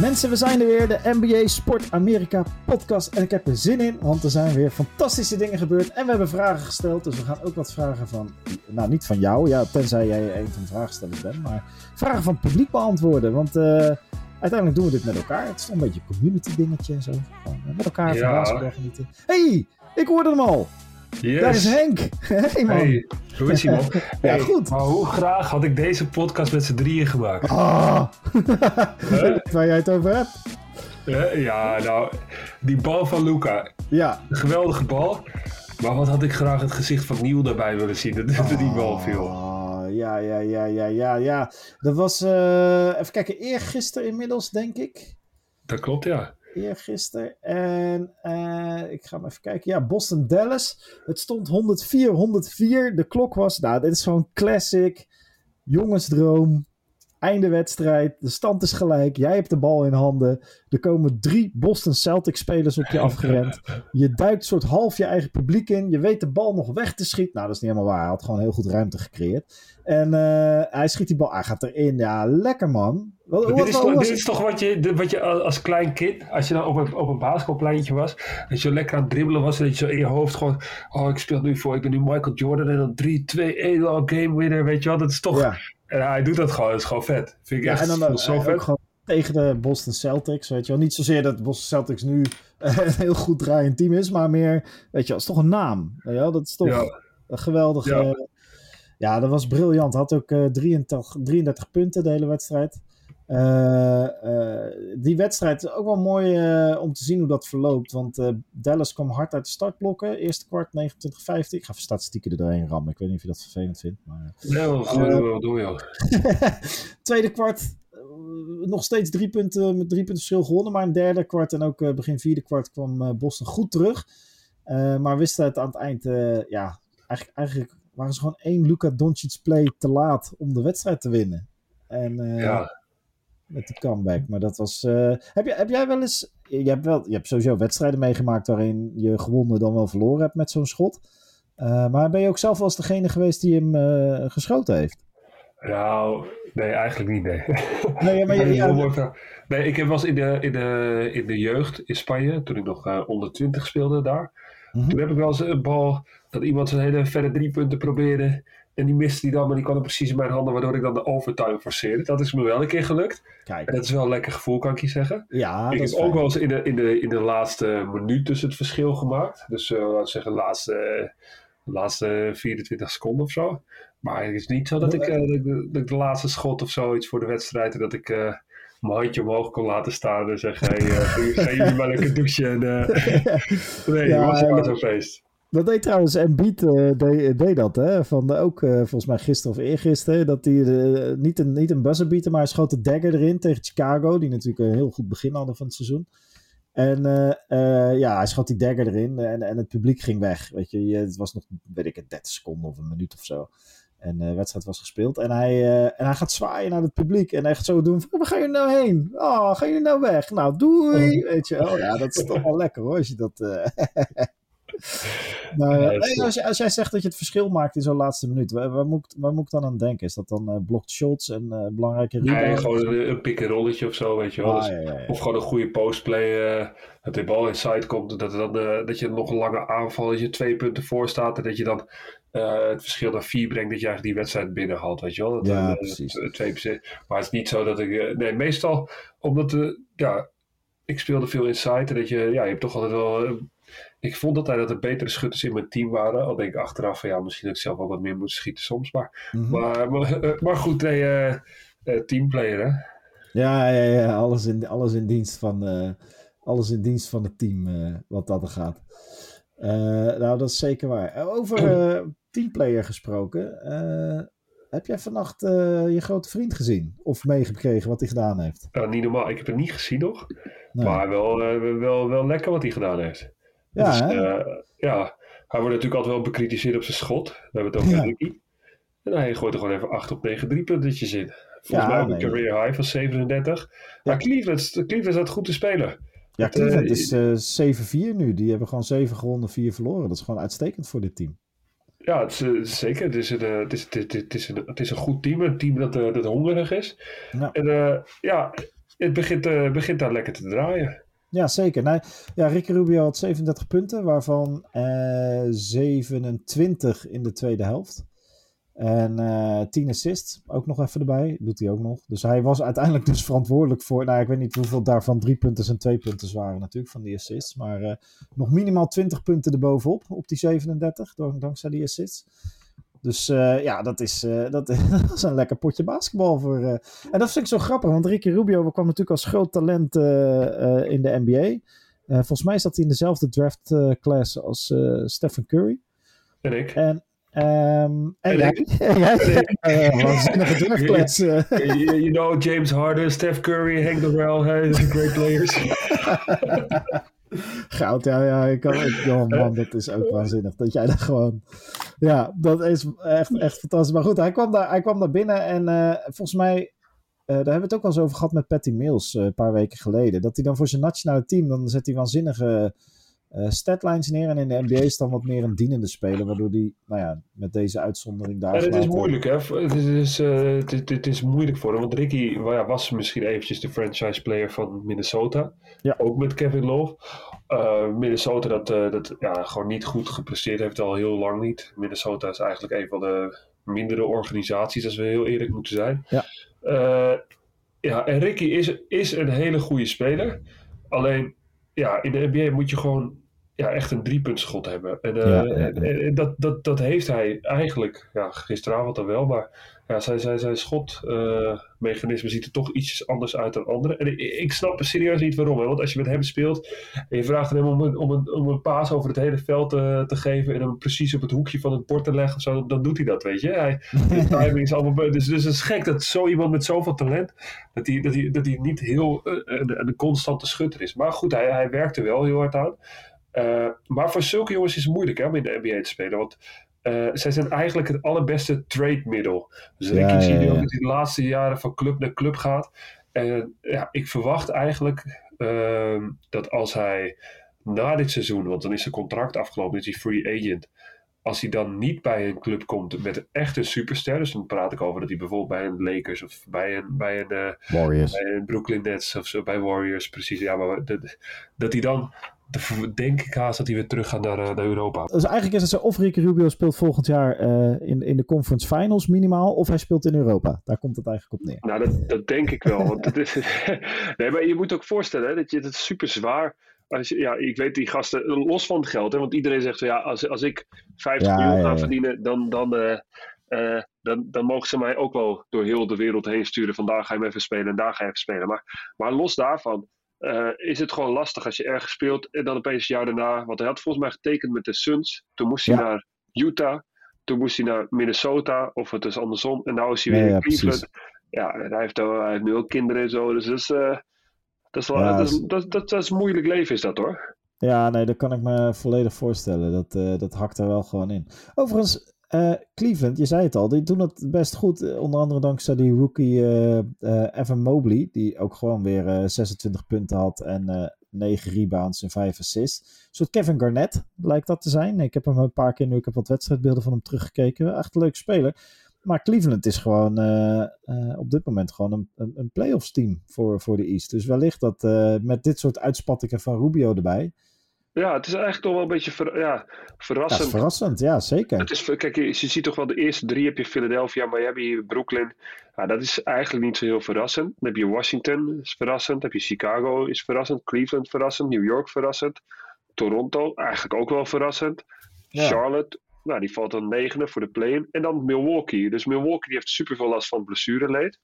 Mensen, we zijn er weer, de NBA Sport Amerika podcast. En ik heb er zin in, want er zijn weer fantastische dingen gebeurd. En we hebben vragen gesteld, dus we gaan ook wat vragen van... Nou, niet van jou, ja, tenzij jij een van de vraagstellers bent. Maar vragen van het publiek beantwoorden. Want uh, uiteindelijk doen we dit met elkaar. Het is een beetje een community dingetje en zo. Gewoon met elkaar van basketbal genieten. hey, ik hoorde hem al! Yes. Daar is Henk. Hey man. Hey, hoe is ja, goed. Maar hoe graag had ik deze podcast met z'n drieën gemaakt? Ah. Waar jij het over hebt? Ja, nou, die bal van Luca. Ja. Een geweldige bal. Maar wat had ik graag het gezicht van Nieuw daarbij willen zien, dat oh, die bal viel. Ja, ja, ja, ja, ja, ja. Dat was, uh, even kijken, eergisteren inmiddels, denk ik. Dat klopt, ja eergisteren. En uh, ik ga maar even kijken. Ja, Boston Dallas. Het stond 104, 104. De klok was, nou, dit is gewoon classic. Jongensdroom. Einde wedstrijd. De stand is gelijk. Jij hebt de bal in handen. Er komen drie Boston Celtics spelers op je afgerend. Je duikt soort half je eigen publiek in. Je weet de bal nog weg te schieten. Nou, dat is niet helemaal waar. Hij had gewoon heel goed ruimte gecreëerd. En uh, hij schiet die bal. Hij gaat erin. Ja, lekker man. Wat, dit, is toch, dit, is toch, wat je, wat je als klein kind, als je dan op een, op een basketbalpleintje was, dat je lekker aan het dribbelen was en dat je zo in je hoofd gewoon, oh ik speel nu voor, ik ben nu Michael Jordan en dan 3, 2, 1, game winner, weet je wel. Dat is toch, ja. En hij doet dat gewoon, dat is gewoon vet. Vind ik ja, echt en dan, zo vet. Gewoon tegen de Boston Celtics, weet je wel. Niet zozeer dat Boston Celtics nu een heel goed draaiend team is, maar meer, weet je wel, is toch een naam. Weet je wel? Dat is toch ja. een geweldige... Ja. ja. dat was briljant. Had ook uh, 33, 33 punten de hele wedstrijd. Uh, uh, die wedstrijd is ook wel mooi uh, om te zien hoe dat verloopt. Want Dallas kwam hard uit de startblokken. Eerste kwart 29-15. Ik ga even statistieken er doorheen rammen. Ik weet niet of je dat vervelend vindt. Maar, nee, wel, doe je Tweede kwart nog steeds drie punten met drie punten verschil gewonnen. Maar in derde kwart en ook begin vierde kwart kwam Boston goed terug. maar wisten het aan het eind, ja, eigenlijk, eigenlijk waren ze gewoon één Luka Doncic play te laat om de wedstrijd te winnen. En ja met de comeback. Maar dat was. Uh, heb, je, heb jij wel eens. Je hebt, wel, je hebt sowieso wedstrijden meegemaakt waarin je gewonnen dan wel verloren hebt met zo'n schot. Uh, maar ben je ook zelf wel eens degene geweest die hem uh, geschoten heeft? Nou, nee, eigenlijk niet, nee. Nee, maar je, ja, nee ik heb wel eens in de, in, de, in de jeugd in Spanje, toen ik nog onder 20 speelde daar. Mm -hmm. Toen heb ik wel eens een bal dat iemand zijn hele verre drie punten probeerde. En die miste die dan, maar die kwam er precies in mijn handen, waardoor ik dan de overtime forceerde. Dat is me wel een keer gelukt. Kijk. En dat is wel een lekker gevoel, kan ik je zeggen. Ja, ik heb ook wel eens in de, in, de, in de laatste minuut dus het verschil gemaakt. Dus uh, laten we zeggen, de laatste, laatste 24 seconden of zo. Maar het is niet zo dat ik, uh, de, de, laatste schot of zoiets voor de wedstrijd, dat ik uh, mijn handje omhoog kon laten staan en zeggen: hey, ga jullie maar lekker douchen. En, nee, ja, was maar zo'n feest. Dat deed trouwens Embiid uh, deed, deed dat, hè? Van, uh, ook uh, volgens mij gisteren of eergisteren. Dat hij niet, een, niet een maar hij schoot de dagger erin tegen Chicago. Die natuurlijk een heel goed begin hadden van het seizoen. En ja, hij schoot die dagger erin en, en het publiek ging weg. Weet je, het was nog, weet ik 30 seconden of een minuut of zo. En de wedstrijd was gespeeld. En hij, en hij gaat zwaaien naar het publiek. En echt zo doen: waar ga je nou heen? Oh, ga je nou weg? Nou, doei. Weet je, oh ja, dat is toch wel lekker hoor. Als je dat. Maar, ja, als, als, jij zegt dat je het verschil maakt in zo'n laatste minuut, waar, waar, moet, waar moet ik dan aan denken? Is dat dan uh, blocked shots en uh, belangrijke rebounds? Nee, gewoon een, een pick rolletje of zo, weet je wel. Ah, dus, ja, ja, of gewoon een goede postplay, uh, dat de bal inside komt, dat, dan, dat je nog een lange aanval, dat je twee punten voor staat en dat je dan het verschil naar vier brengt, dat je eigenlijk die wedstrijd binnenhaalt, weet je wel. Dat, ja, precies. Twee, maar het is niet zo dat ik, nee, meestal omdat, ja, ik speelde veel inside en dat je, ja, je hebt toch altijd wel ik vond altijd dat er betere schutters in mijn team waren. Al denk ik achteraf van ja, misschien dat ik zelf ook wat meer moet schieten soms. Maar, mhm. maar, maar, eh, maar, goed, nee, uh, teamplayer hè. Ja, ja, ja. Alles, in, alles, in dienst van, alles in dienst van het team wat dat er gaat. nou, dat is zeker waar. Over teamplayer gesproken. Heb jij vannacht je grote vriend gezien? Of meegekregen wat hij gedaan heeft? niet normaal. Ik heb het niet gezien nog. Maar wel, wel, wel lekker wat hij gedaan heeft. Ja, dus, uh, ja, hij wordt natuurlijk altijd wel bekritiseerd op zijn schot. We hebben het over ja. Ricky. En hij gooit er gewoon even 8 op 9 drie puntjes in. Volgens mij ook een career high van 37. Maar Cleveland, Cleveland staat goed te spelen. Ja, Cleveland uh, is uh, eh, 7-4 nu. Die hebben gewoon 7 gewonnen, 4 verloren. Dat is gewoon uitstekend voor dit team. Ja, het is, zeker. Het is, een, het, is, het, is, het, is een, het is een goed team. Een team dat, dat hongerig is. Ja. En ja, het begint, begint daar lekker te draaien. Ja, zeker. Nee, ja, Ricky Rubio had 37 punten, waarvan uh, 27 in de tweede helft. En uh, 10 assists, ook nog even erbij, doet hij ook nog. Dus hij was uiteindelijk dus verantwoordelijk voor, nou ik weet niet hoeveel daarvan drie punten en twee punten waren natuurlijk van die assists. Maar uh, nog minimaal 20 punten erbovenop, op die 37, dankzij die assists. Dus uh, ja, dat is, uh, dat, dat, is een lekker potje basketbal. Voor, uh, en dat vind ik zo grappig, want Ricky Rubio kwam natuurlijk als groot talent in de NBA. volgens mij zat hij in dezelfde draft class als Stephen Curry. En ik. En, um, en, jij, waanzinnige draft class. you, you know James Harden, Steph Curry, Hank Durrell, hey, great players. Goud, ja, ja. Ik kan, oh man, dat is ook waanzinnig. Dat jij daar gewoon. Ja, dat is echt, echt fantastisch. Maar goed, hij kwam daar, hij kwam daar binnen en uh, volgens mij. Uh, daar hebben we het ook wel eens over gehad met Patty Mills uh, een paar weken geleden. Dat hij dan voor zijn nationale team. dan zet hij waanzinnige statlines neer. En in de NBA is dan wat meer een dienende speler. Waardoor hij, nou ja, met deze uitzondering daar. Ja, het is moeilijk, hè? Het is, het, is, het is moeilijk voor hem. Want Ricky ja, was misschien eventjes de franchise player van Minnesota. Ja. Ook met Kevin Love. Uh, Minnesota dat, uh, dat ja, gewoon niet goed gepresteerd heeft al heel lang niet. Minnesota is eigenlijk een van de mindere organisaties, als we heel eerlijk moeten zijn. Ja, uh, ja en Ricky is, is een hele goede speler. Alleen ja, in de NBA moet je gewoon ja, echt een driepuntschot hebben. En, ja, ja, ja. en dat, dat, dat heeft hij eigenlijk, ja, gisteravond dan wel, maar ja, zijn, zijn, zijn schotmechanisme uh, ziet er toch iets anders uit dan andere. En ik, ik snap serieus niet waarom. Hè? Want als je met hem speelt en je vraagt hem om een, om een, om een paas over het hele veld uh, te geven en hem precies op het hoekje van het bord te leggen, zo, dan doet hij dat, weet je. Hij, de timing is allemaal... Dus, dus het is gek dat zo iemand met zoveel talent, dat hij, dat hij, dat hij niet heel uh, een, een constante schutter is. Maar goed, hij, hij werkt er wel heel hard aan. Uh, maar voor zulke jongens is het moeilijk hè, om in de NBA te spelen. Want uh, zij zijn eigenlijk het allerbeste trade-middel. Dus ja, zie ja, ja. ook dat hij de laatste jaren van club naar club gaat. En ja, ik verwacht eigenlijk uh, dat als hij na dit seizoen, want dan is zijn contract afgelopen, is hij free agent. Als hij dan niet bij een club komt met echt een superster, dus dan praat ik over dat hij bijvoorbeeld bij een Lakers of bij een, bij een, uh, Warriors. Bij een Brooklyn Nets of zo, bij Warriors, precies. Ja, maar dat, dat hij dan denk ik haast dat hij weer terug gaat naar, naar Europa. Dus eigenlijk is het zo, of Ricky Rubio speelt volgend jaar uh, in, in de conference finals minimaal, of hij speelt in Europa. Daar komt het eigenlijk op neer. Nou, dat, dat denk ik wel. want het is, nee, maar je moet ook voorstellen hè, dat je het super zwaar als je, ja, ik weet die gasten, los van het geld, hè, want iedereen zegt, ja, als, als ik 50 ja, miljoen ga ja, verdienen, dan, dan, uh, uh, dan, dan mogen ze mij ook wel door heel de wereld heen sturen. Vandaag ga je hem even spelen en daar ga je even spelen. Maar, maar los daarvan, uh, is het gewoon lastig als je ergens speelt en dan opeens een jaar daarna. Want hij had volgens mij getekend met de Suns. Toen moest hij ja. naar Utah. Toen moest hij naar Minnesota. Of het is andersom. En nu is hij weer ja, in Cleveland. Ja, hij heeft, hij heeft nu ook kinderen en zo. Dus dat is, uh, dat is, wel, dat, is, dat, dat, dat is een moeilijk leven, is dat hoor. Ja, nee, dat kan ik me volledig voorstellen. Dat, uh, dat hakt er wel gewoon in. Overigens, uh, Cleveland, je zei het al, die doen het best goed. Onder andere dankzij die rookie uh, Evan Mobley, die ook gewoon weer 26 punten had en 9 rebounds en 5 assists. Een soort Kevin Garnett lijkt dat te zijn. Ik heb hem een paar keer nu, ik heb wat wedstrijdbeelden van hem teruggekeken. Echt een leuk speler. Maar Cleveland is gewoon op dit moment gewoon een, een, een playoffs team voor, voor de East. Dus wellicht dat met dit soort uitspattingen van Rubio erbij ja, het is eigenlijk toch wel een beetje ver, ja, verrassend. Ja, verrassend, ja, zeker. Het is, kijk, je, je, ziet toch wel de eerste drie heb je Philadelphia, Miami, Brooklyn. Ja, dat is eigenlijk niet zo heel verrassend. Dan heb je Washington, is verrassend. Dan heb je Chicago, is verrassend. Cleveland, verrassend. New York, verrassend. Toronto, eigenlijk ook wel verrassend. Ja. Charlotte, nou, die valt dan negende voor de play-in. En dan Milwaukee. Dus Milwaukee die heeft super veel last van blessureleed.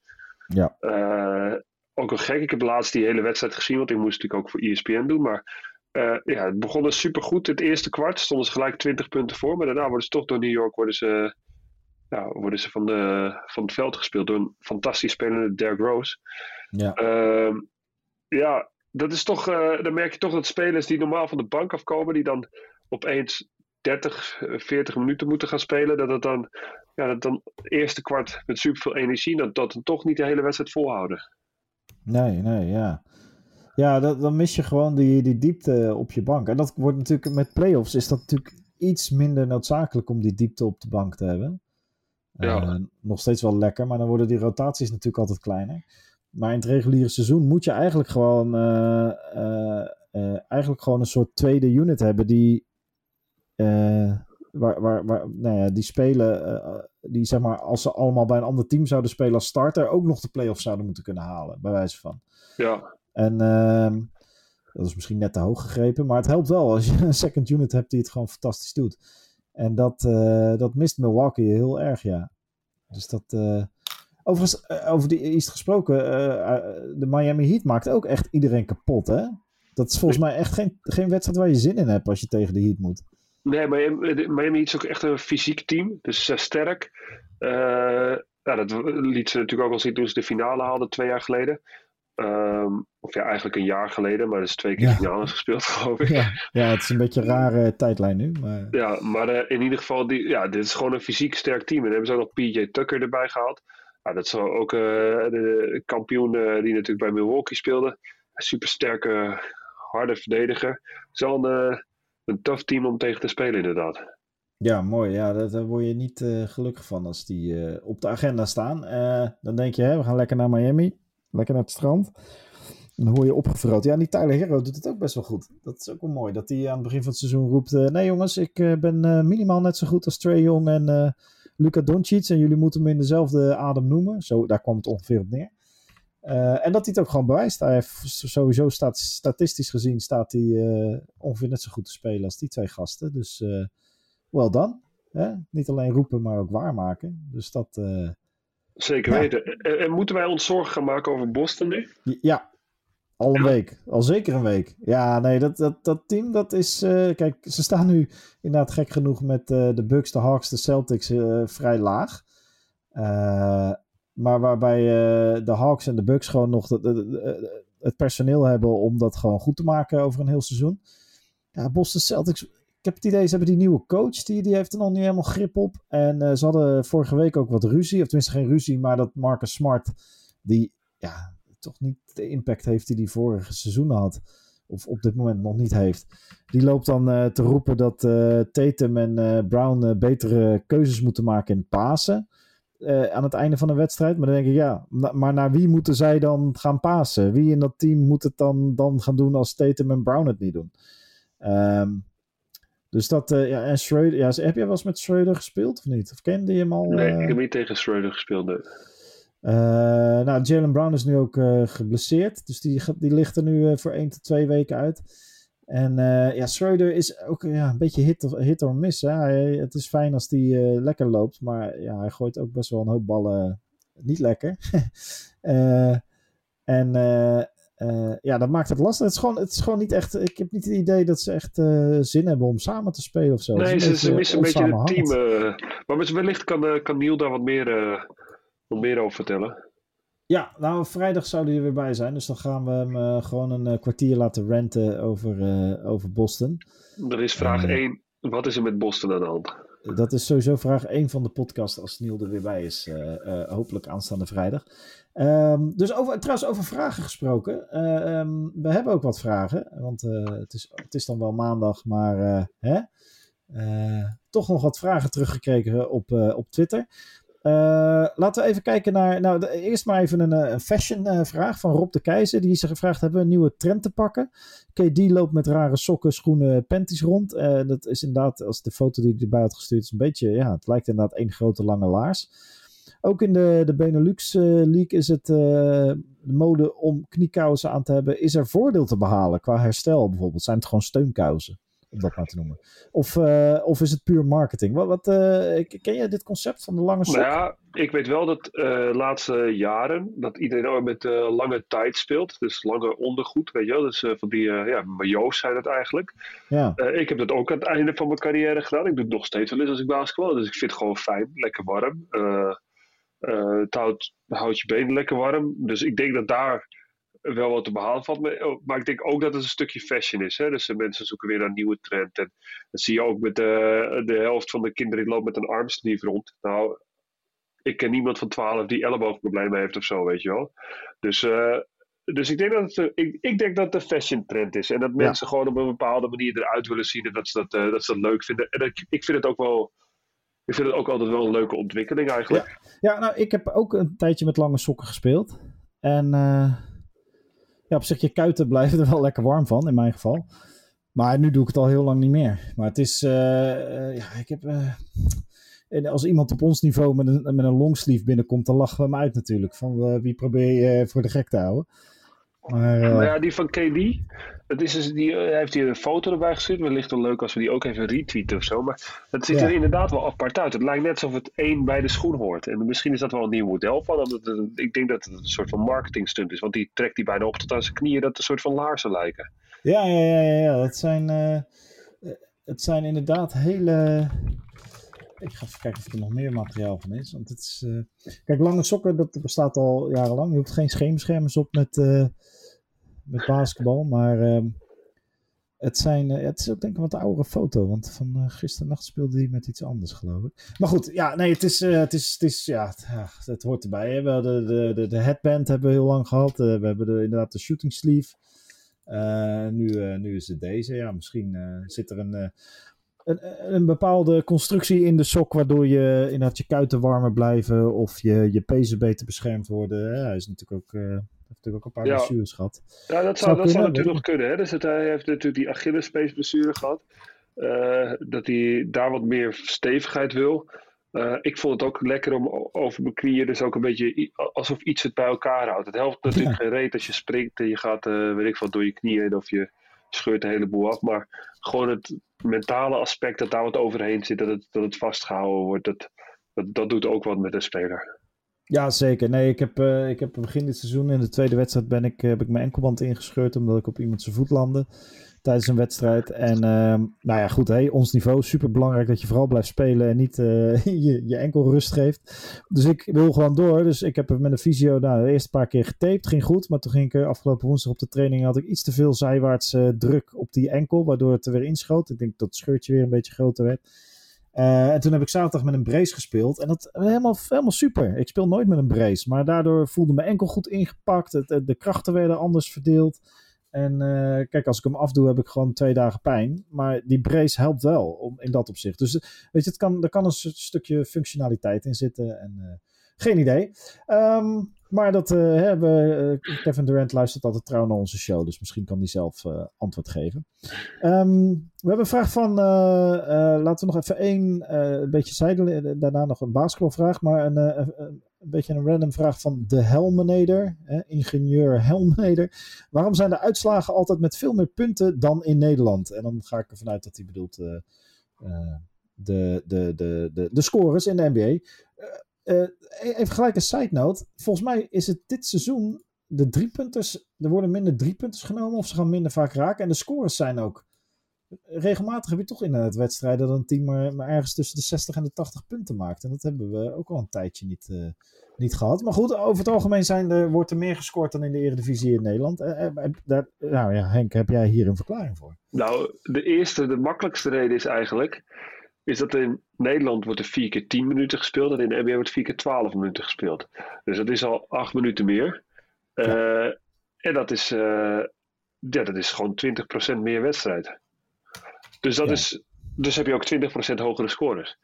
Ja. Uh, ook een gek. Ik heb laatst die hele wedstrijd gezien, want ik moest natuurlijk ook voor ESPN doen. Maar uh, ja, het begon dus supergoed. Het eerste kwart stonden ze gelijk 20 punten voor. Maar daarna worden ze toch door New York worden ze, worden ze van, de, van het veld gespeeld door een fantastisch spelende Derrick Rose. Ja, uh, ja dat is toch, uh, dan merk je toch dat spelers die normaal van de bank afkomen, die dan opeens 30, 40 minuten moeten gaan spelen, dat het dan, ja, dat dan het eerste kwart met superveel energie, dat dat dan toch niet de hele wedstrijd volhouden. Nee, nee, ja. Ja, dat, dan mis je gewoon die, die diepte op je bank. En dat wordt natuurlijk met playoffs is dat natuurlijk iets minder noodzakelijk om die diepte op de bank te hebben. Ja. Uh, nog steeds wel lekker, maar dan worden die rotaties natuurlijk altijd kleiner. Maar in het reguliere seizoen moet je eigenlijk gewoon, eigenlijk gewoon een soort tweede unit hebben die, waar, waar, waar, nou ja, die spelen, die zeg maar, als ze allemaal bij een ander team zouden spelen als starter, ook nog de playoffs zouden moeten kunnen halen, bij wijze van. Ja. En ehm, dat is misschien net te hoog gegrepen, maar het helpt wel als je een second unit hebt die het gewoon fantastisch doet. En dat, dat mist Milwaukee heel erg, ja. Dus dat. Uh, overigens, uh, over die East gesproken, de Miami Heat maakt ook echt iedereen kapot, hè? Dat is volgens mij echt geen, geen wedstrijd waar je zin in hebt als je tegen de Heat moet. Nee, Miami, Miami Heat is ook echt een fysiek team, dus sterk. ja, dat liet ze natuurlijk ook al zien toen ze de finale haalden twee jaar geleden. Um, of ja, eigenlijk een jaar geleden, maar er is twee keer ja. finales gespeeld, geloof ik. Ja, ja, het is een beetje een rare tijdlijn nu. Maar... Ja, maar uh, in ieder geval, die, ja, dit is gewoon een fysiek sterk team. En dan hebben ze ook nog PJ Tucker erbij gehaald. Ja, dat is ook uh, de kampioen uh, die natuurlijk bij Milwaukee speelde. Super sterke, harde verdediger. Zo een, een tough team om tegen te spelen, inderdaad. Ja, mooi. Ja, daar, daar word je niet gelukkig van als die op de agenda staan. dan denk je, hè, we gaan lekker naar Miami. Lekker naar het strand. En dan hoor je opgevrood. Ja, die Tyler Hero doet het ook best wel goed. Dat is ook wel mooi. Dat hij aan het begin van het seizoen roept... Uh, nee jongens, ik uh, ben uh, minimaal net zo goed als Trey Young en Luca Doncic. En jullie moeten me in dezelfde adem noemen. Zo, daar kwam het ongeveer op neer. en dat hij het ook gewoon bewijst. Hij heeft sowieso staat, statistisch gezien staat hij ongeveer net zo goed te spelen als die twee gasten. Dus wel dan. Niet alleen roepen, maar ook waarmaken. Dus dat... Zeker weten. En, en, moeten wij ons zorgen gaan maken over Boston nu? Ja, al een week. Al zeker een week. Ja, nee, dat, dat, dat team, dat is... Uh, kijk, ze staan nu inderdaad gek genoeg met uh, de Bucks, de Hawks, de Celtics uh, vrij laag. maar waarbij de Hawks en de Bucks gewoon nog de, de, de, het personeel hebben om dat gewoon goed te maken over een heel seizoen. Ja, Boston Celtics... Ik heb het idee, ze hebben die nieuwe coach, die, die heeft er nog niet helemaal grip op. En ze hadden vorige week ook wat ruzie, of tenminste geen ruzie, maar dat Marcus Smart, die ja, toch niet de impact heeft die hij vorige seizoen had. Of op dit moment nog niet heeft. Die loopt dan uh, te roepen dat uh, Tatum en Brown betere keuzes moeten maken in Pasen. aan het einde van de wedstrijd. Maar dan denk ik, ja, maar naar wie moeten zij dan gaan pasen? Wie in dat team moet het dan, dan gaan doen als Tatum en Brown het niet doen? Um, dus dat, ja, en Schreuder, ja, heb jij wel eens met Schreuder gespeeld of niet? Of kende je hem al? Nee, ik heb niet tegen Schreuder gespeeld. Nee. Uh, nou, Jalen Brown is nu ook uh, geblesseerd. Dus die, die ligt er nu uh, voor 1 tot 2 weken uit. En ja, Schroeder is ook ja, een beetje hit, of, hit or miss. Hè? Hij, het is fijn als hij lekker loopt. Maar ja, hij gooit ook best wel een hoop ballen niet lekker. en ja, dat maakt het lastig. Het is, gewoon, het is gewoon niet echt... Ik heb niet het idee dat ze echt zin hebben om samen te spelen of zo. Nee, ze, ze missen een beetje het team. maar wellicht kan, kan Niel daar wat meer nog meer over vertellen? Ja, nou vrijdag zou hij er weer bij zijn. Dus dan gaan we hem uh, gewoon een uh, kwartier laten renten over, uh, over Boston. Er is vraag 1. Wat is er met Boston aan de hand? Dat is sowieso vraag 1 van de podcast als Niel er weer bij is. hopelijk aanstaande vrijdag. Um, dus over, trouwens over vragen gesproken. Um, we hebben ook wat vragen. Want het, is, het is dan wel maandag, maar hè? toch nog wat vragen teruggekregen op, op Twitter. Uh, laten we even kijken naar. Nou, de, eerst maar even een, eh, een fashion uh, vraag van Rob de Keizer. Die zich gevraagd hebben een nieuwe trend te pakken. KD loopt met rare sokken, schoenen, panties rond. Dat is inderdaad, als de foto die hij erbij had gestuurd, is een beetje. Ja, het lijkt inderdaad één grote lange laars. Ook in de, de Benelux League is het de mode om kniekousen aan te hebben. Is er voordeel te behalen qua herstel bijvoorbeeld? Zijn het gewoon steunkousen? Om dat maar te noemen. Of, uh, of is het puur marketing? Wat, wat uh, ken je dit concept van de lange sok? Nou ja, ik weet wel dat uh, de laatste jaren dat iedereen ook met lange tijd speelt. Dus lange ondergoed, weet je wel. Dus van die ja, majo's zijn het eigenlijk. Ja. ik heb dat ook aan het einde van mijn carrière gedaan. Ik doe het nog steeds wel eens als ik basketbal. Dus ik vind het gewoon fijn, lekker warm. het houdt, houdt je benen lekker warm. Dus ik denk dat daar wel wat te behalen valt. Oh, maar ik denk ook dat het een stukje fashion is. Hè? Dus mensen zoeken weer naar een nieuwe trend. En dat zie je ook met de, de helft van de kinderen die loopt met een armsleeve rond. Nou, ik ken niemand van 12 die elleboogproblemen heeft of zo, weet je wel. Dus, uh, dus ik, denk dat het, ik, ik denk dat het een fashion trend is. En dat mensen gewoon op een bepaalde manier eruit willen zien. En dat ze dat, uh, dat, ze dat leuk vinden. En ik, ik vind het ook wel... Ik vind het ook altijd wel een leuke ontwikkeling eigenlijk. Ja, ja nou, ik heb ook een tijdje met lange sokken gespeeld. En ja, op zich, je kuiten blijven er wel lekker warm van, in mijn geval. Maar nu doe ik het al heel lang niet meer. Maar het is, ja, ik heb... En als iemand op ons niveau met een, met een longsleeve binnenkomt, dan lachen we hem uit natuurlijk. Van wie probeer je voor de gek te houden. Maar, uh... ja, die van KD, het is dus, die, hij heeft hier een foto erbij gestuurd. Wellicht wel leuk als we die ook even retweeten of zo. Maar het ziet er inderdaad wel apart uit. Het lijkt net alsof het één bij de schoen hoort. En misschien is dat wel een nieuw model van. Het, ik denk dat het een soort van marketingstunt is. Want die trekt die bijna op tot aan zijn knieën dat het een soort van laarzen lijken. Ja, ja, ja. ja, ja. Het, zijn, uh, het zijn inderdaad hele... Ik ga even kijken of er nog meer materiaal van is. Want het is. Uh... Kijk, lange sokken, dat bestaat al jarenlang. Je hoeft geen scheenbeschermers op met, uh, met basketbal. Maar uh, het, zijn, het is ook denk ik een wat oudere foto. Want van gisternacht speelde hij met iets anders, geloof ik. Maar goed, ja, nee, het is. het, is, het, is ja, het, het hoort erbij. We hadden de, de, de headband hebben we heel lang gehad. we hebben de, inderdaad de shooting sleeve. nu, nu is het deze. Ja, misschien zit er een een, een, bepaalde constructie in de sok, waardoor je inderdaad je kuiten warmer blijven of je, je pezen beter beschermd worden. Ja, hij is natuurlijk ook, uh, heeft natuurlijk ook een paar ja. blessures gehad. Ja, dat zou, dat zou natuurlijk nog kunnen. Hè? Dus het, hij heeft natuurlijk die Achillespees blessure gehad. Uh, dat hij daar wat meer stevigheid wil. Uh, ik vond het ook lekker om over mijn knieën, dus ook een beetje alsof iets het bij elkaar houdt. Het helpt natuurlijk ja. geen reet als je springt en je gaat, weet ik wat, door je knieën of je scheurt een heleboel af. Maar gewoon het mentale aspect dat daar wat overheen zit, dat het, dat het vastgehouden wordt, dat, dat, dat doet ook wat met de speler. Ja, zeker. Nee, ik heb, uh, ik heb begin dit seizoen in de tweede wedstrijd ben ik, heb ik mijn enkelband ingescheurd omdat ik op iemand zijn voet landde tijdens een wedstrijd. En uh, nou ja, goed, ons niveau super belangrijk dat je vooral blijft spelen en niet uh, je, je enkel rust geeft. Dus ik wil gewoon door. Dus ik heb met een fysio nou, de eerste paar keer getaped, ging goed. Maar toen ging ik afgelopen woensdag op de training had ik iets te veel zijwaarts druk op die enkel, waardoor het er weer inschoot. Ik denk dat het scheurtje weer een beetje groter werd. Uh, en toen heb ik zaterdag met een brace gespeeld. En dat helemaal, helemaal super. Ik speel nooit met een brace. Maar daardoor voelde mijn enkel goed ingepakt. Het, de krachten werden anders verdeeld. En uh, kijk, als ik hem afdoe, heb ik gewoon twee dagen pijn. Maar die brace helpt wel om, in dat opzicht. Dus weet je, het kan, er kan een stukje functionaliteit in zitten. En, uh, geen idee. Um, maar dat uh, hebben Kevin Durant luistert altijd trouw naar onze show. Dus misschien kan hij zelf antwoord geven. Um, we hebben een vraag van. laten we nog even één. een beetje zijden. Daarna nog een basketbalvraag. Maar een, een beetje een random vraag van de Helmenader, hè, ingenieur Helmenader. Waarom zijn de uitslagen altijd met veel meer punten dan in Nederland? En dan ga ik ervan uit dat hij bedoelt de, de, de, de, de scores in de NBA. Uh, even gelijk een side note. Volgens mij is het dit seizoen de driepunters, er worden minder driepunters genomen of ze gaan minder vaak raken. En de scores zijn ook regelmatig heb je toch in het wedstrijden dat een team maar, maar, ergens tussen de 60 en de 80 punten maakt. En dat hebben we ook al een tijdje niet, uh, niet gehad. Maar goed, over het algemeen zijn er, wordt er meer gescoord dan in de Eredivisie in Nederland. Uh, daar, nou ja, Henk, heb jij hier een verklaring voor? Nou, de eerste, de makkelijkste reden is eigenlijk... is dat in Nederland wordt er 4 keer 10 minuten gespeeld... en in de NBA wordt 4 keer 12 minuten gespeeld. Dus dat is al 8 minuten meer. Ja. En dat is, ja, dat is gewoon 20% meer wedstrijd. Dus, dat is, dus heb je ook 20% hogere scores.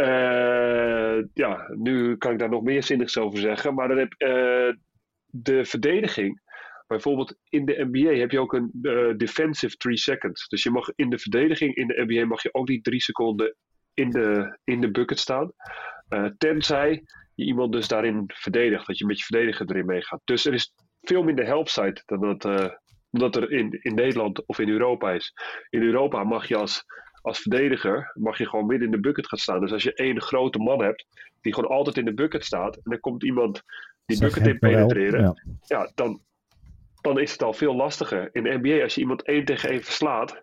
Uh, ja, nu kan ik daar nog meer zinnigs over zeggen. Maar dan heb uh, de verdediging. Bijvoorbeeld in de NBA heb je ook een uh, defensive 3 seconds. Dus je mag in de verdediging in de NBA mag je ook die 3 seconden in de, in de bucket staan. tenzij je iemand dus daarin verdedigt. Dat je met je verdediger erin meegaat. Dus er is veel minder helpside dan dat omdat er in, in Nederland of in Europa is. In Europa mag je als, als verdediger mag je gewoon midden in de bucket gaan staan. Dus als je één grote man hebt die gewoon altijd in de bucket staat. En dan komt iemand die bucket in penetreren. Ja, ja dan, dan is het al veel lastiger. In de NBA als je iemand één tegen één verslaat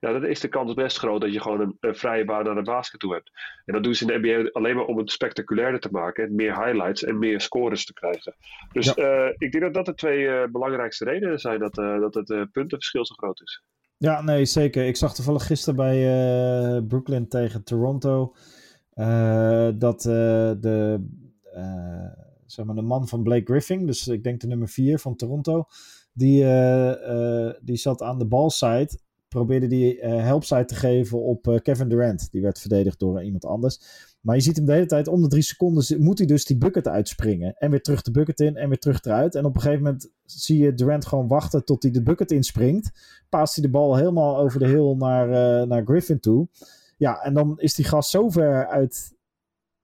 ja, dan is de kans best groot dat je gewoon een, een vrije baan naar de basket toe hebt. En dat doen ze in de NBA alleen maar om het spectaculairder te maken. Meer highlights en meer scores te krijgen. Dus uh, ik denk dat dat de twee uh, belangrijkste redenen zijn dat, uh, dat het puntenverschil zo groot is. Ja, nee, zeker. Ik zag toevallig gisteren bij Brooklyn tegen Toronto dat de, zeg maar de man van Blake Griffin, dus ik denk de nummer 4 van Toronto, die, die zat aan de balside probeerde die uh, helpside te geven op Kevin Durant. Die werd verdedigd door iemand anders. Maar je ziet hem de hele tijd om de drie seconden moet hij dus die bucket uitspringen. En weer terug de bucket in en weer terug eruit. En op een gegeven moment zie je Durant gewoon wachten tot hij de bucket inspringt. Paast hij de bal helemaal over de hill naar, naar Griffin toe. Ja, en dan is die gast zo ver uit,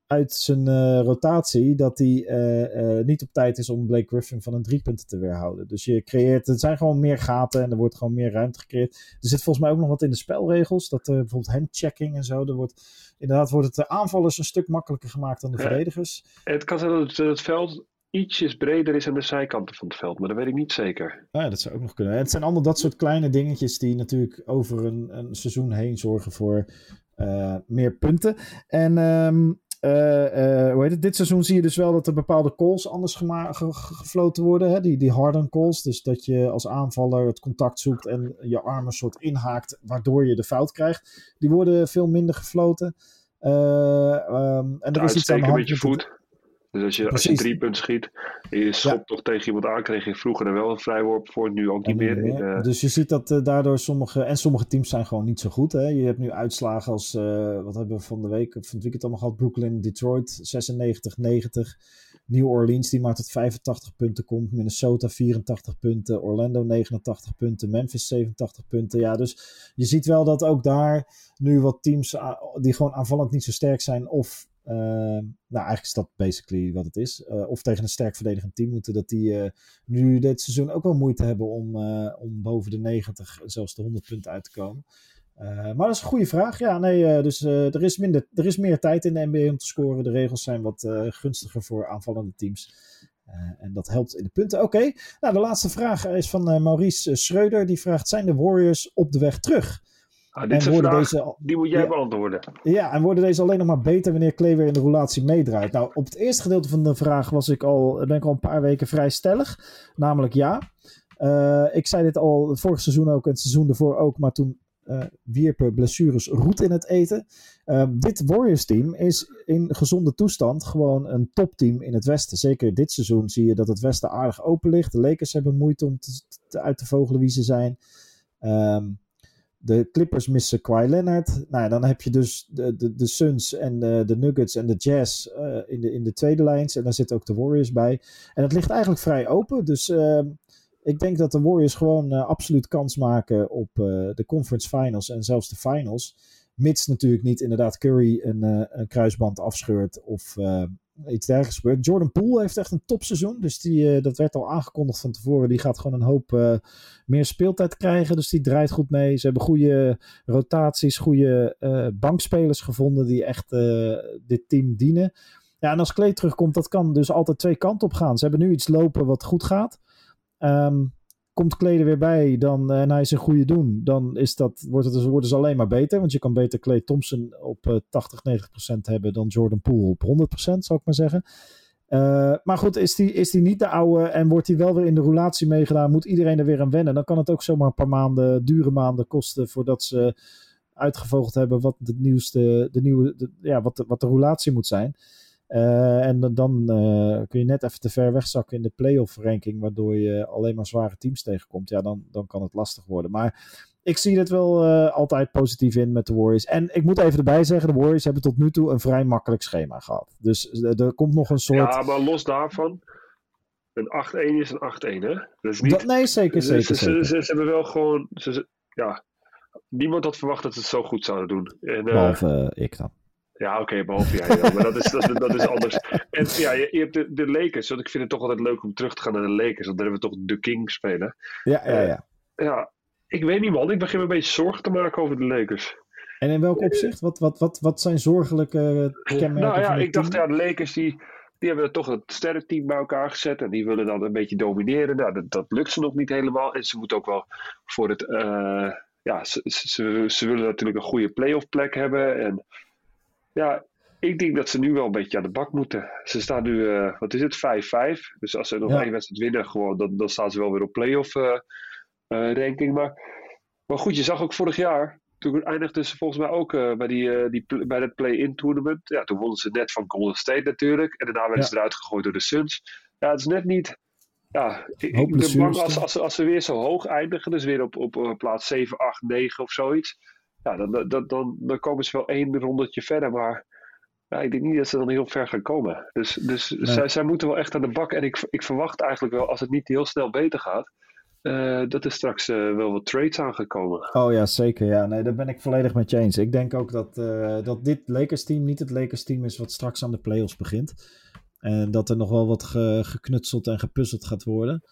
uit zijn uh, rotatie dat hij uh, uh, niet op tijd is om Blake Griffin van een driepunten te weerhouden. Dus je creëert, er zijn gewoon meer gaten en er wordt gewoon meer ruimte gecreëerd. Er zit volgens mij ook nog wat in de spelregels, dat bijvoorbeeld handchecking en zo, er wordt, inderdaad wordt het de aanvallers een stuk makkelijker gemaakt dan de verdedigers. Het kan zijn dat het, het veld ietsjes breder is aan de zijkanten van het veld, maar dat weet ik niet zeker. Ja, dat zou ook nog kunnen. En het zijn allemaal dat soort kleine dingetjes die natuurlijk over een, een seizoen heen zorgen voor meer punten. En um, uh, uh, hoe heet het? Dit seizoen zie je dus wel dat er bepaalde calls anders ge gefloten worden. Hè? Die, die harden calls. Dus dat je als aanvaller het contact zoekt en je arm een soort inhaakt, waardoor je de fout krijgt. Die worden veel minder gefloten. Uh, um, en er is iets aan de hand met je voet. Dus als je, als je drie punten schiet en je schopt ja. toch tegen iemand aan, kreeg je vroeger er wel een vrijworp voor, nu ook niet meer. Uh... Dus je ziet dat uh, daardoor sommige, en sommige teams zijn gewoon niet zo goed. Hè? Je hebt nu uitslagen als, uh, wat hebben we van de week, van het weekend allemaal gehad, Brooklyn, Detroit 96-90. New Orleans die maar tot 85 punten komt. Minnesota 84 punten. Orlando 89 punten. Memphis 87 punten. Ja, dus je ziet wel dat ook daar nu wat teams die gewoon aanvallend niet zo sterk zijn. Of nou, eigenlijk is dat basically wat het is. Uh, of tegen een sterk verdedigend team moeten. Dat die uh, nu dit seizoen ook wel moeite hebben om, om boven de 90, zelfs de 100 punten uit te komen. maar dat is een goede vraag. Ja, nee, dus er, is minder, er is meer tijd in de NBA om te scoren. De regels zijn wat gunstiger voor aanvallende teams. en dat helpt in de punten. Oké, nou, de laatste vraag is van Maurice Schreuder. Die vraagt: Zijn de Warriors op de weg terug? Ah, dit en vraag, deze, die moet jij ja, beantwoorden. Ja, en worden deze alleen nog maar beter wanneer Clay weer in de roulatie meedraait? Nou, op het eerste gedeelte van de vraag was ik al, ben ik al een paar weken vrij stellig. Namelijk ja. Uh, ik zei dit al het vorige seizoen ook en het seizoen ervoor ook, maar toen uh, wierpen blessures roet in het eten. Uh, dit Warriors-team is in gezonde toestand gewoon een topteam in het Westen. Zeker dit seizoen zie je dat het Westen aardig open ligt. De Lakers hebben moeite om te, te uit te vogelen wie ze zijn. Um, de Clippers missen Kawhi Leonard. Nou dan heb je dus de, de, de Suns en de, de Nuggets en de Jazz uh, in, de, in de tweede lijns. En daar zitten ook de Warriors bij. En het ligt eigenlijk vrij open. Dus uh, ik denk dat de Warriors gewoon uh, absoluut kans maken op de conference finals en zelfs de finals. Mits natuurlijk niet inderdaad Curry een, een kruisband afscheurt of iets dergelijks gebeurt. Jordan Poole heeft echt een topseizoen. Dus die, uh, dat werd al aangekondigd van tevoren. Die gaat gewoon een hoop meer speeltijd krijgen. Dus die draait goed mee. Ze hebben goede rotaties, goede bankspelers gevonden die echt dit team dienen. Ja, en als Clay terugkomt, dat kan dus altijd twee kanten op gaan. Ze hebben nu iets lopen wat goed gaat. Um, komt er weer bij dan, en hij is een goede doen, dan is dat, wordt het dus, worden ze alleen maar beter. Want je kan beter Clay Thompson op uh, 80, 90 procent hebben dan Jordan Poole op 100 procent, zou ik maar zeggen. Uh, maar goed, is die, is die niet de oude en wordt hij wel weer in de roulatie meegedaan, moet iedereen er weer aan wennen. Dan kan het ook zomaar een paar maanden, dure maanden kosten voordat ze uitgevogeld hebben wat de nieuwste, de nieuwe, ja, wat de, wat de roulatie moet zijn. Uh, en dan uh, kun je net even te ver wegzakken in de playoff ranking, waardoor je alleen maar zware teams tegenkomt. Ja, dan, dan kan het lastig worden. Maar ik zie het wel uh, altijd positief in met de Warriors. En ik moet even erbij zeggen, de Warriors hebben tot nu toe een vrij makkelijk schema gehad. Dus er komt nog een soort... Ja, maar los daarvan, een 8-1 is een 8-1, hè? Dat is niet... Dat, nee, zeker, zeker. Ze, zeker. Ze, ze, hebben wel gewoon... Ze, ja, niemand had verwacht dat ze het zo goed zouden doen. En, Behalve ik dan. Ja, oké, okay, behalve jij. Ja, maar dat is, dat, dat is anders. En ja, je, je hebt de, de Lakers. Want ik vind het toch altijd leuk om terug te gaan naar de Lakers. Want daar hebben we toch de King spelen. Ja, ja, ja. Uh, ja, ik weet niet man. Ik begin me een beetje zorgen te maken over de Lakers. En in welk opzicht? Wat, wat, wat, wat zijn zorgelijke kenmerken? Nou ja, ik dacht ja, de Lakers die, die hebben toch een sterk team bij elkaar gezet. En die willen dan een beetje domineren. Nou, dat, dat lukt ze nog niet helemaal. En ze moeten ook wel voor het... Uh, ja, ze, ze, ze willen natuurlijk een goede playoff plek hebben. En ja, ik denk dat ze nu wel een beetje aan de bak moeten. Ze staan nu, uh, wat is het, 5-5. Dus als ze nog ja. één wedstrijd winnen, gewoon, dan, dan staan ze wel weer op playoff uh, ranking. Maar, maar goed, je zag ook vorig jaar, toen eindigden ze volgens mij ook bij, die, die, bij dat play-in tournament. Ja, toen wonnen ze net van Golden State natuurlijk. En daarna werden ja. ze eruit gegooid door de Suns. Ja, het is net niet... Ja, ik, ik ben bang als, als, als, ze weer zo hoog eindigen, dus weer op, op plaats 7, 8, 9 of zoiets ja, dan, dan, dan, dan komen ze wel één rondetje verder. Maar ik denk niet dat ze dan heel ver gaan komen. Dus, dus zij, zij moeten wel echt aan de bak. En ik, ik verwacht eigenlijk wel, als het niet heel snel beter gaat, uh, dat er straks uh, wel wat trades aangekomen. Oh ja, zeker. Ja, nee, daar ben ik volledig met je eens. Ik denk ook dat, uh, dat dit Lakers team niet het Lakers team is wat straks aan de playoffs begint. En dat er nog wel wat ge, geknutseld en gepuzzeld gaat worden.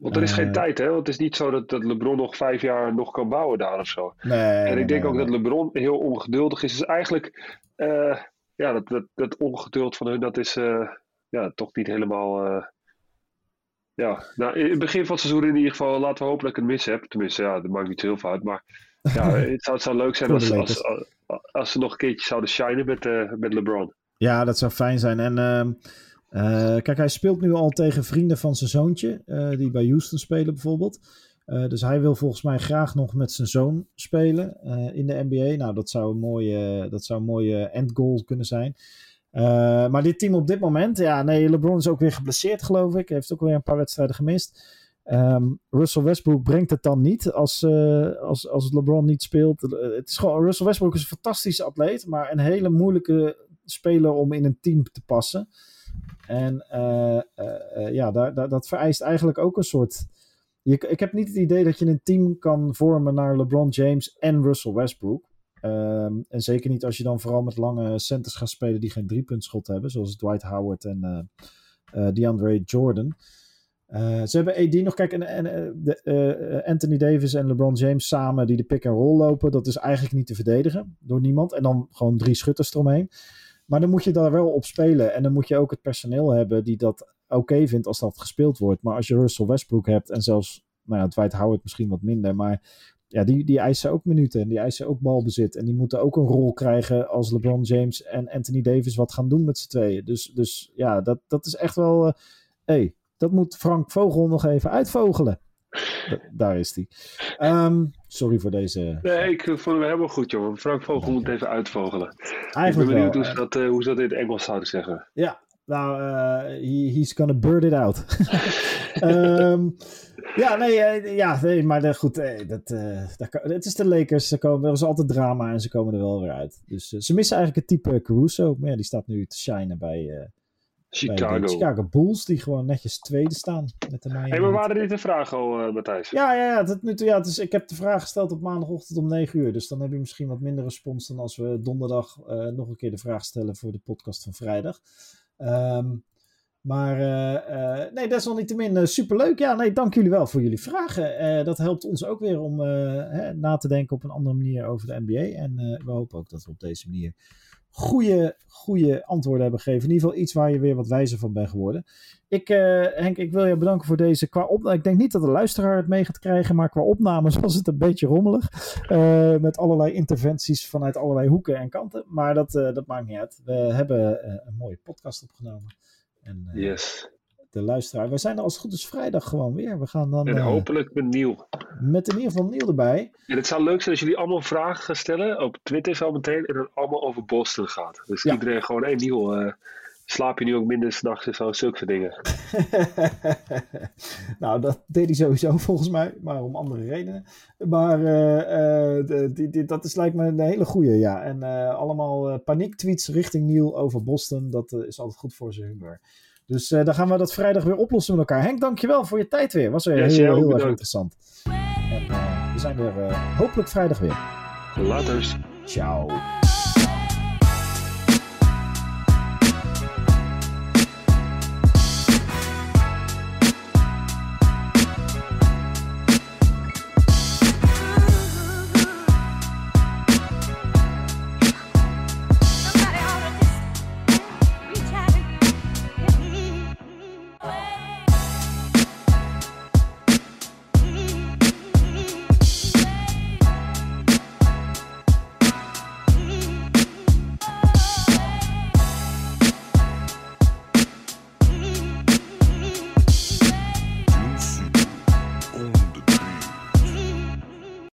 Want er is geen tijd, hè? Want het is niet zo dat, dat LeBron nog vijf jaar nog kan bouwen daar of zo. Nee, en ik denk ook dat LeBron heel ongeduldig is. Dus eigenlijk, ja, dat, dat, dat ongeduld van hun, dat is ja, toch niet helemaal ja, nou, in het begin van het seizoen in ieder geval laten we hopen dat ik het mis heb. Tenminste, ja, dat maakt niet heel veel uit. Maar ja, het, zou, het zou leuk zijn als, als, als, ze nog een keertje zouden shinen met, uh, met LeBron. Ja, dat zou fijn zijn. En uh, kijk, hij speelt nu al tegen vrienden van zijn zoontje, uh, die bij Houston spelen bijvoorbeeld. dus hij wil volgens mij graag nog met zijn zoon spelen in de NBA. Nou, dat zou een mooie, dat zou een mooie endgoal kunnen zijn. Maar dit team op dit moment, ja, nee, LeBron is ook weer geblesseerd, geloof ik. Heeft ook weer een paar wedstrijden gemist. Um, Russell Westbrook brengt het dan niet als, als, als LeBron niet speelt. Het is gewoon, Russell Westbrook is een fantastische atleet, maar een hele moeilijke speler om in een team te passen. En uh, ja, daar, dat vereist eigenlijk ook een soort. Je, ik heb niet het idee dat je een team kan vormen naar LeBron James en Russell Westbrook. Um, en zeker niet als je dan vooral met lange centers gaat spelen die geen driepuntschot hebben, zoals Dwight Howard en DeAndre Jordan. Ze hebben AD nog, kijk, en, en Anthony Davis en LeBron James samen die de pick and roll lopen, dat is eigenlijk niet te verdedigen door niemand. En dan gewoon drie schutters eromheen. Maar dan moet je daar wel op spelen en dan moet je ook het personeel hebben die dat oké vindt als dat gespeeld wordt. Maar als je Russell Westbrook hebt en zelfs, nou ja, Dwight Howard misschien wat minder, maar ja, die, die eisen ook minuten en die eisen ook balbezit. En die moeten ook een rol krijgen als LeBron James en Anthony Davis wat gaan doen met z'n tweeën. Dus, dus ja, dat, dat is echt wel. Uh, hey, dat moet Frank Vogel nog even uitvogelen. daar is hij. Um, sorry voor deze. Nee, ik vond hem helemaal goed, jongen. Frank Vogel moet even uitvogelen. Eigenlijk ik ben benieuwd hoe, ze dat, uh, hoe ze dat in het Engels zouden zeggen. Ja, nou, uh, he, he's gonna bird it out. um, ja, nee, uh, ja, nee maar goed, dat, het is de Lakers. Er, komen, er is altijd drama en ze komen er wel weer uit. Dus ze missen eigenlijk het type Caruso. Maar ja, die staat nu te shinen bij, Chicago. Chicago Bulls, die gewoon netjes tweede staan. Met de Miami hey, maar waren dit de vraag al, Matthijs? Ja, ja, ja, dat, nu, ja het is, ik heb de vraag gesteld op maandagochtend om 9 uur. Dus dan heb je misschien wat minder respons dan als we donderdag nog een keer de vraag stellen voor de podcast van vrijdag. Um, maar uh, uh, nee, desalniettemin uh, superleuk. Ja, nee, dank jullie wel voor jullie vragen. dat helpt ons ook weer om hè, na te denken op een andere manier over de NBA. En we hopen ook dat we op deze manier goede, goede antwoorden hebben gegeven. In ieder geval iets waar je weer wat wijzer van bent geworden. Ik, Henk, ik wil je bedanken voor deze qua opname. Ik denk niet dat de luisteraar het mee gaat krijgen, maar qua opnames was het een beetje rommelig. met allerlei interventies vanuit allerlei hoeken en kanten. Maar dat, dat maakt niet uit. We hebben een mooie podcast opgenomen. En, yes. De luisteraar. We zijn er als het goed is vrijdag gewoon weer. We gaan dan. En uh, hopelijk met Niel. Met in ieder geval Niel erbij. En het zou leuk zijn als jullie allemaal vragen gaan stellen op Twitter zo meteen. En het allemaal over Boston gaat. Dus ja. iedereen gewoon, hé hey, Niel, uh, slaap je nu ook minder s'nachts en zo, zulke dingen. nou, dat deed hij sowieso volgens mij, maar om andere redenen. Maar uh, uh, de, die, die, dat is lijkt me een hele goeie, ja. En uh, allemaal paniektweets richting Neil over Boston, dat is altijd goed voor zijn humeur. Dus dan gaan we dat vrijdag weer oplossen met elkaar. Henk, dankjewel voor je tijd weer. Was weer heel, heel, heel erg interessant. En we zijn er hopelijk vrijdag weer. Later. Ciao.